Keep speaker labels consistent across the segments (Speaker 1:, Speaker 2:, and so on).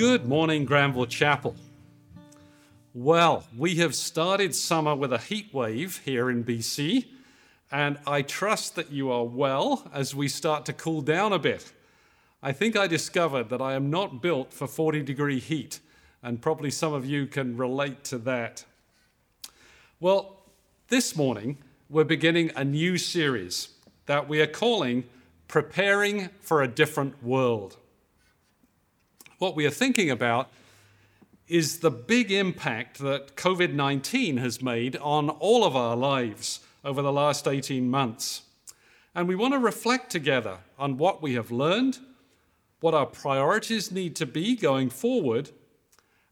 Speaker 1: Good morning, Granville Chapel. Well, we have started summer with a heat wave here in BC, and I trust that you are well as we start to cool down a bit. I think I discovered that I am not built for 40 degree heat, and probably some of you can relate to that. Well, this morning we're beginning a new series that we are calling Preparing for a Different World. What we are thinking about is the big impact that COVID 19 has made on all of our lives over the last 18 months. And we want to reflect together on what we have learned, what our priorities need to be going forward,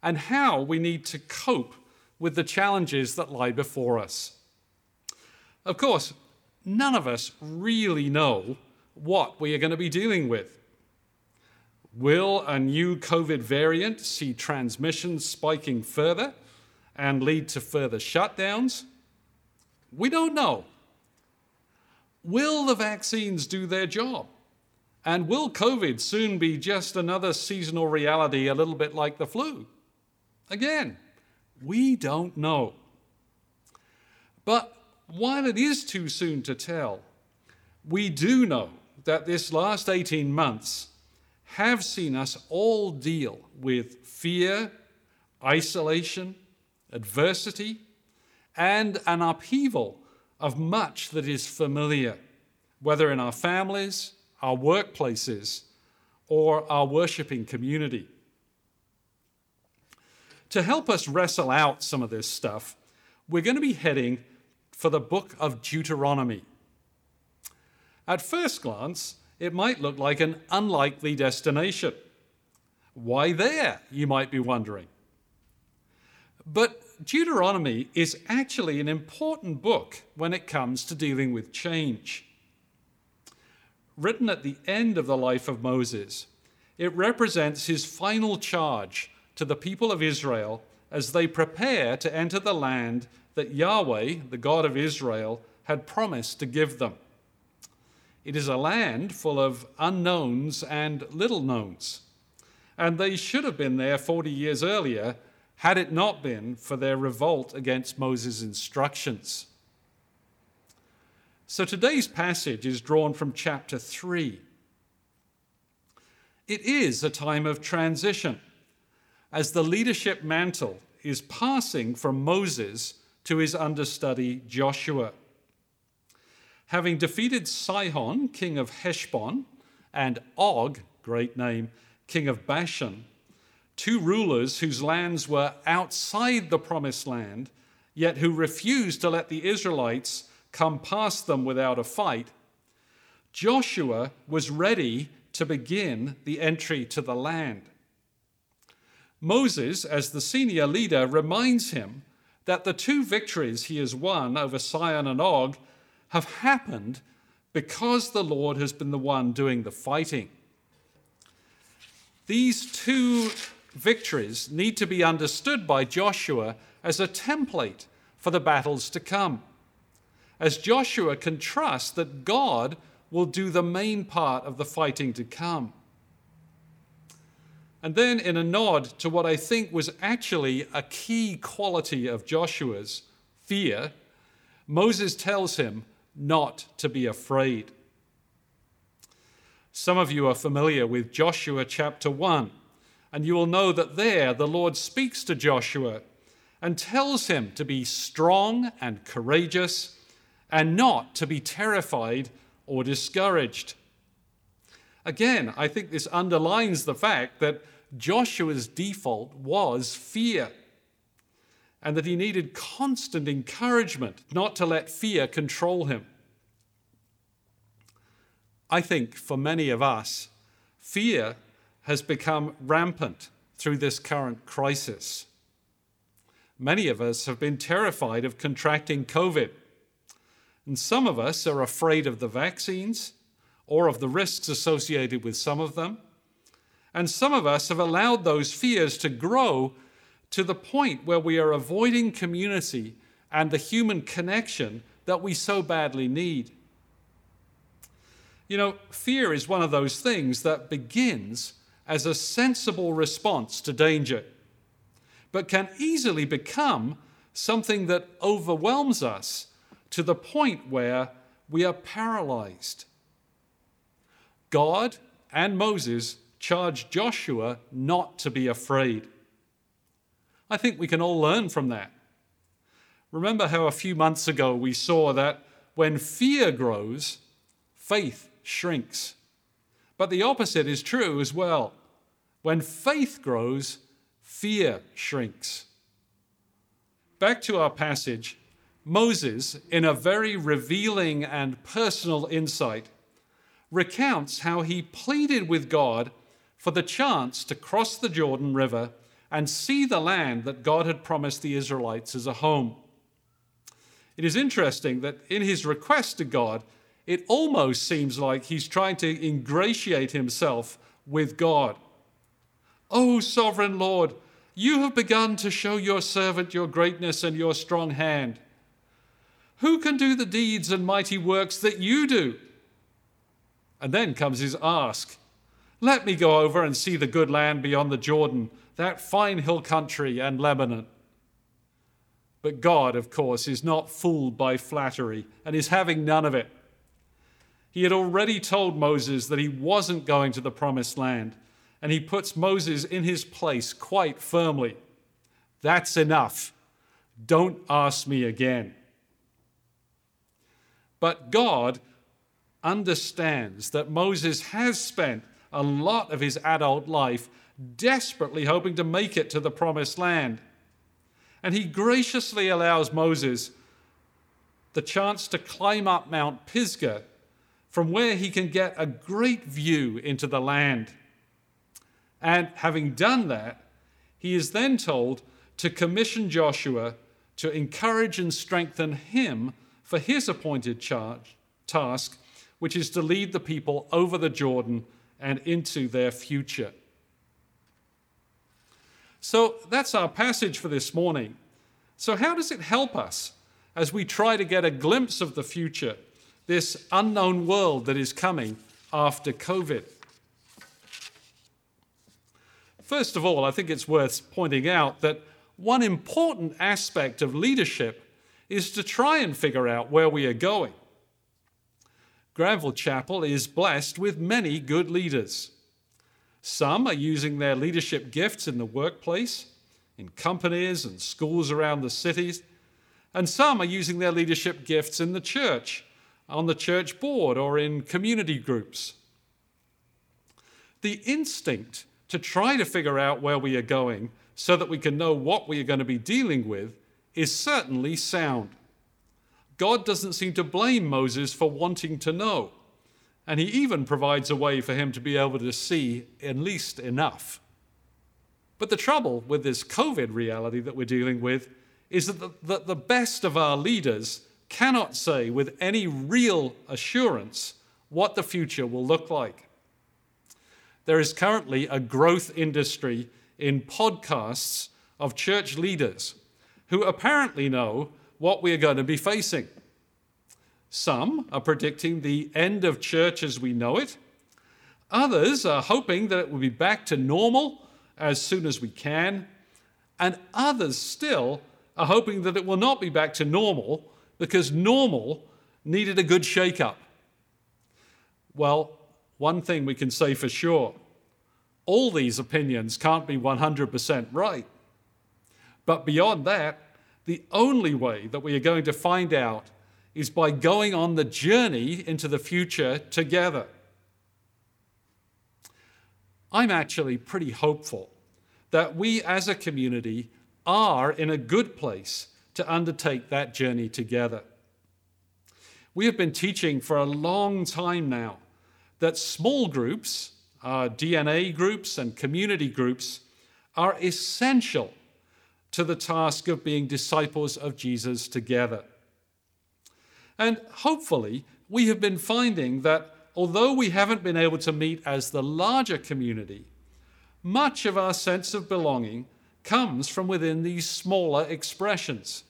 Speaker 1: and how we need to cope with the challenges that lie before us. Of course, none of us really know what we are going to be dealing with. Will a new COVID variant see transmission spiking further and lead to further shutdowns? We don't know. Will the vaccines do their job? And will COVID soon be just another seasonal reality, a little bit like the flu? Again, we don't know. But while it is too soon to tell, we do know that this last 18 months have seen us all deal with fear, isolation, adversity, and an upheaval of much that is familiar, whether in our families, our workplaces, or our worshiping community. To help us wrestle out some of this stuff, we're going to be heading for the book of Deuteronomy. At first glance, it might look like an unlikely destination. Why there, you might be wondering. But Deuteronomy is actually an important book when it comes to dealing with change. Written at the end of the life of Moses, it represents his final charge to the people of Israel as they prepare to enter the land that Yahweh, the God of Israel, had promised to give them. It is a land full of unknowns and little knowns. And they should have been there 40 years earlier had it not been for their revolt against Moses' instructions. So today's passage is drawn from chapter 3. It is a time of transition as the leadership mantle is passing from Moses to his understudy Joshua having defeated Sihon, king of Heshbon, and Og, great name, king of Bashan, two rulers whose lands were outside the promised land, yet who refused to let the Israelites come past them without a fight, Joshua was ready to begin the entry to the land. Moses, as the senior leader, reminds him that the two victories he has won over Sihon and Og have happened because the Lord has been the one doing the fighting. These two victories need to be understood by Joshua as a template for the battles to come. As Joshua can trust that God will do the main part of the fighting to come. And then, in a nod to what I think was actually a key quality of Joshua's fear, Moses tells him not to be afraid. Some of you are familiar with Joshua chapter 1, and you will know that there the Lord speaks to Joshua and tells him to be strong and courageous and not to be terrified or discouraged. Again, I think this underlines the fact that Joshua's default was fear and that he needed constant encouragement not to let fear control him. I think for many of us, fear has become rampant through this current crisis. Many of us have been terrified of contracting COVID. And some of us are afraid of the vaccines or of the risks associated with some of them. And some of us have allowed those fears to grow to the point where we are avoiding community and the human connection that we so badly need. You know, fear is one of those things that begins as a sensible response to danger, but can easily become something that overwhelms us to the point where we are paralyzed. God and Moses charged Joshua not to be afraid. I think we can all learn from that. Remember how a few months ago we saw that when fear grows, faith shrinks. But the opposite is true as well. When faith grows, fear shrinks. Back to our passage, Moses, in a very revealing and personal insight, recounts how he pleaded with God for the chance to cross the Jordan River and see the land that God had promised the Israelites as a home. It is interesting that in his request to God, it almost seems like he's trying to ingratiate himself with God. O sovereign Lord, you have begun to show your servant your greatness and your strong hand. Who can do the deeds and mighty works that you do? And then comes his ask Let me go over and see the good land beyond the Jordan, that fine hill country and Lebanon. But God, of course, is not fooled by flattery and is having none of it. He had already told Moses that he wasn't going to the promised land and he puts Moses in his place quite firmly. That's enough. Don't ask me again. But God understands that Moses has spent a lot of his adult life desperately hoping to make it to the promised land. And he graciously allows Moses the chance to climb up Mount Pisgah from where he can get a great view into the land. And having done that, he is then told to commission Joshua to encourage and strengthen him for his appointed charge, task, which is to lead the people over the Jordan and into their future. So that's our passage for this morning. So, how does it help us as we try to get a glimpse of the future, this unknown world that is coming after COVID? First of all, I think it's worth pointing out that one important aspect of leadership is to try and figure out where we are going. Granville Chapel is blessed with many good leaders. Some are using their leadership gifts in the workplace, in companies and schools around the cities, and some are using their leadership gifts in the church, on the church board, or in community groups. The instinct to try to figure out where we are going so that we can know what we are going to be dealing with is certainly sound. God doesn't seem to blame Moses for wanting to know, and he even provides a way for him to be able to see at least enough. But the trouble with this COVID reality that we're dealing with is that the, that the best of our leaders cannot say with any real assurance what the future will look like there is currently a growth industry in podcasts of church leaders who apparently know what we are going to be facing. Some are predicting the end of church as we know it. Others are hoping that it will be back to normal as soon as we can. And others still are hoping that it will not be back to normal because normal needed a good shake up. Well, one thing we can say for sure all these opinions can't be 100% right. But beyond that, the only way that we are going to find out is by going on the journey into the future together. I'm actually pretty hopeful that we as a community are in a good place to undertake that journey together. We have been teaching for a long time now that small groups, uh, DNA groups and community groups, are essential to the task of being disciples of Jesus together. And hopefully, we have been finding that although we haven't been able to meet as the larger community, much of our sense of belonging comes from within these smaller expressions.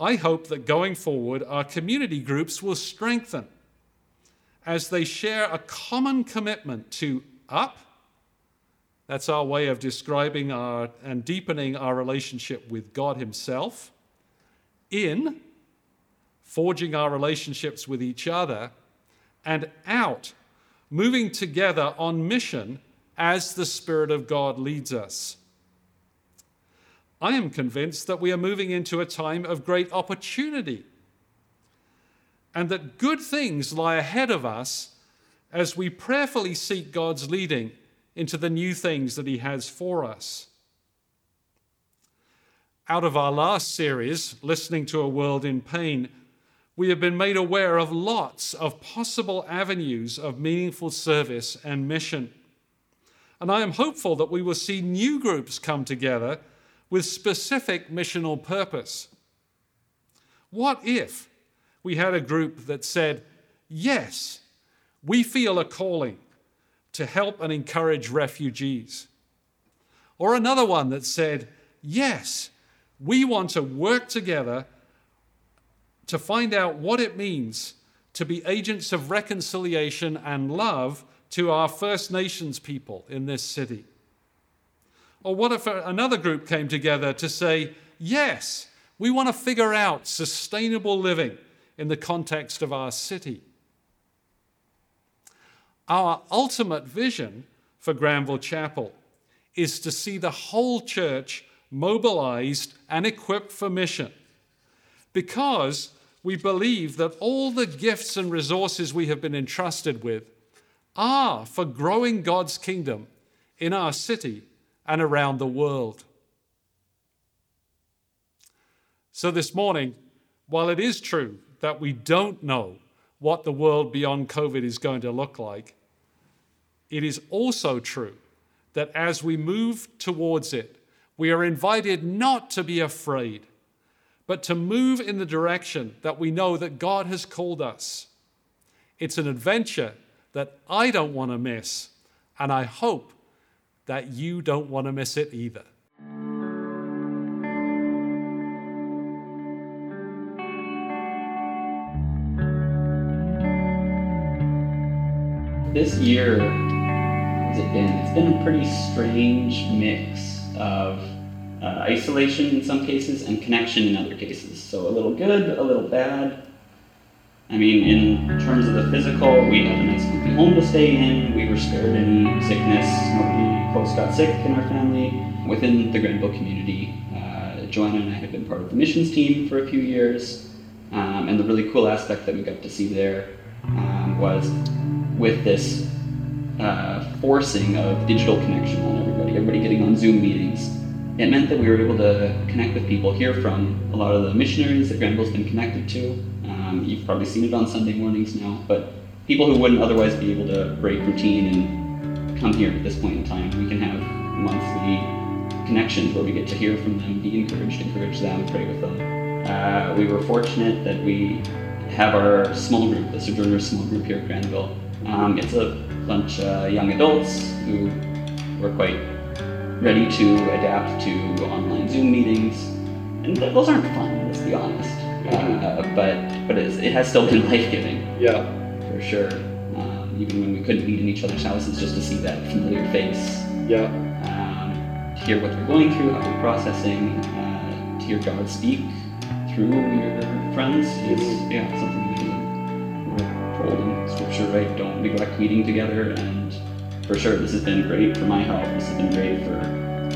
Speaker 1: I hope that going forward, our community groups will strengthen as they share a common commitment to up That's our way of describing our and deepening our relationship with God Himself. In, forging our relationships with each other. And out, moving together on mission as the Spirit of God leads us. I am convinced that we are moving into a time of great opportunity and that good things lie ahead of us as we prayerfully seek God's leading into the new things that He has for us. Out of our last series, Listening to a World in Pain, we have been made aware of lots of possible avenues of meaningful service and mission. And I am hopeful that we will see new groups come together with specific missional purpose. What if we had a group that said, Yes, we feel a calling to help and encourage refugees. Or another one that said, Yes, we want to work together to find out what it means to be agents of reconciliation and love to our First Nations people in this city. Or what if another group came together to say, Yes, we want to figure out sustainable living in the context of our city? Our ultimate vision for Granville Chapel is to see the whole church mobilized and equipped for mission because we believe that all the gifts and resources we have been entrusted with are for growing God's kingdom in our city and around the world. So, this morning, while it is true that we don't know what the world beyond COVID is going to look like, it is also true that as we move towards it, we are invited not to be afraid, but to move in the direction that we know that God has called us. It's an adventure that I don't want to miss, and I hope that you don't want to miss it either.
Speaker 2: This year has it been? It's been a pretty strange mix of uh, isolation in some cases and connection in other cases. So a little good, a little bad. I mean, in terms of the physical, we had a nice comfy home to stay in. We were spared any sickness. Nobody close got sick in our family. Within the Granville community, uh, Joanna and I had been part of the missions team for a few years. Um, and the really cool aspect that we got to see there um, was with this uh, forcing of digital connection on everybody, everybody getting on Zoom meetings. It meant that we were able to connect with people, hear from a lot of the missionaries that Granville's been connected to. Um, you've probably seen it on Sunday mornings now, but people who wouldn't otherwise be able to break routine and come here at this point in time, we can have monthly connections where we get to hear from them, be encouraged, encourage them, pray with them. Uh, we were fortunate that we have our small group, the Sojourners small group here at Granville. Um, it's a bunch of young adults who were quite ready to adapt to online Zoom meetings. And those aren't fun, let's be honest. Uh, but but it has still been life giving.
Speaker 1: Yeah.
Speaker 2: For sure. Even when we couldn't meet in each other's houses, just to see that familiar face.
Speaker 1: Yeah.
Speaker 2: Um, to hear what they're going through, how they're processing, uh, to hear God speak through your friends is yeah something we're told in scripture, right? Don't neglect meeting together. And for sure, this has been great for my health. This has been great for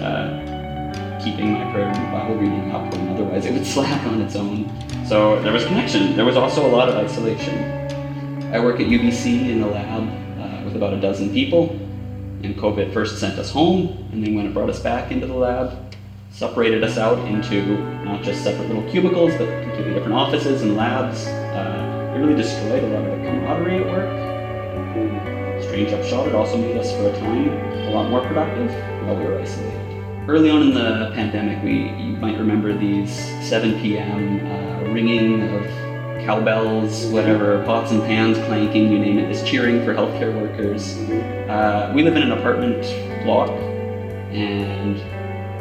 Speaker 2: uh, keeping my prayer and Bible reading up when otherwise it would slack on its own. So there was connection. There was also a lot of isolation. I work at UBC in a lab uh, with about a dozen people, and COVID first sent us home, and then when it brought us back into the lab, separated us out into not just separate little cubicles, but completely different offices and labs. Uh, it really destroyed a lot of the camaraderie at work. Strange upshot, it also made us, for a time, a lot more productive while we were isolated. Early on in the pandemic, we you might remember these 7 p.m. Uh, ringing of cowbells, whatever, pots and pans clanking, you name it, this cheering for healthcare workers. Uh, we live in an apartment block, and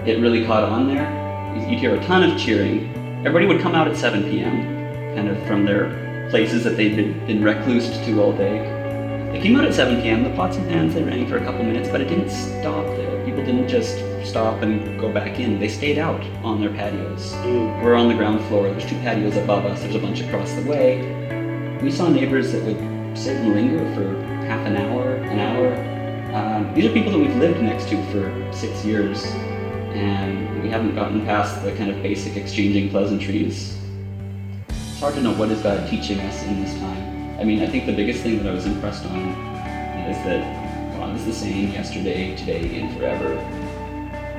Speaker 2: it really caught on there. You'd hear a ton of cheering. Everybody would come out at 7 p.m., kind of from their places that they'd been, been reclused to all day. They came out at 7 p.m. The pots and pans they rang for a couple minutes, but it didn't stop there. People didn't just stop and go back in. They stayed out on their patios.
Speaker 3: Mm.
Speaker 2: We're on the ground floor. There's two patios above us. There's a bunch across the way. We saw neighbors that would sit and linger for half an hour, an hour. Um, these are people that we've lived next to for six years, and we haven't gotten past the kind of basic exchanging pleasantries. It's hard to know what is God teaching us in this time. I mean, I think the biggest thing that I was impressed on is that God is the same yesterday, today, and forever.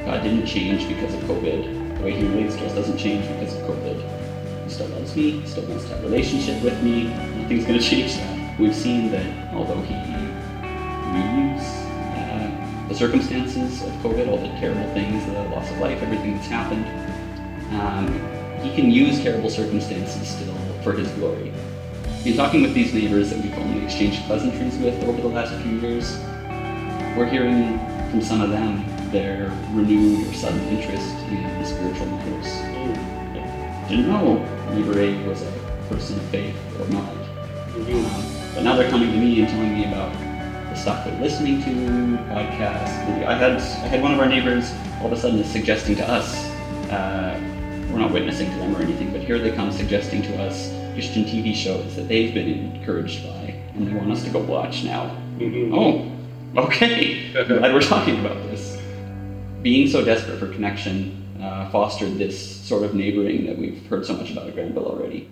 Speaker 2: God didn't change because of COVID. The way He relates to us doesn't change because of COVID. He still loves me. He still wants to have a relationship with me. Nothing's going to change that. We've seen that although He reuse uh, the circumstances of COVID, all the terrible things, the loss of life, everything that's happened, um, He can use terrible circumstances still for His glory. In talking with these neighbors that we've only exchanged pleasantries with over the last few years, we're hearing from some of them their renewed or sudden interest in the spiritual matters.
Speaker 3: Mm.
Speaker 2: Didn't know neighbor A was a person of faith or not. Um, but now they're coming to me and telling me about the stuff they're listening to, podcasts. I had I had one of our neighbors all of a sudden is suggesting to us. Uh, we're not witnessing to them or anything, but here they come suggesting to us Christian TV shows that they've been encouraged by, and they want us to go watch now.
Speaker 3: Mhm.
Speaker 2: Oh, okay. Glad we're talking about this. Being so desperate for connection uh, fostered this sort of neighboring that we've heard so much about at Granville already.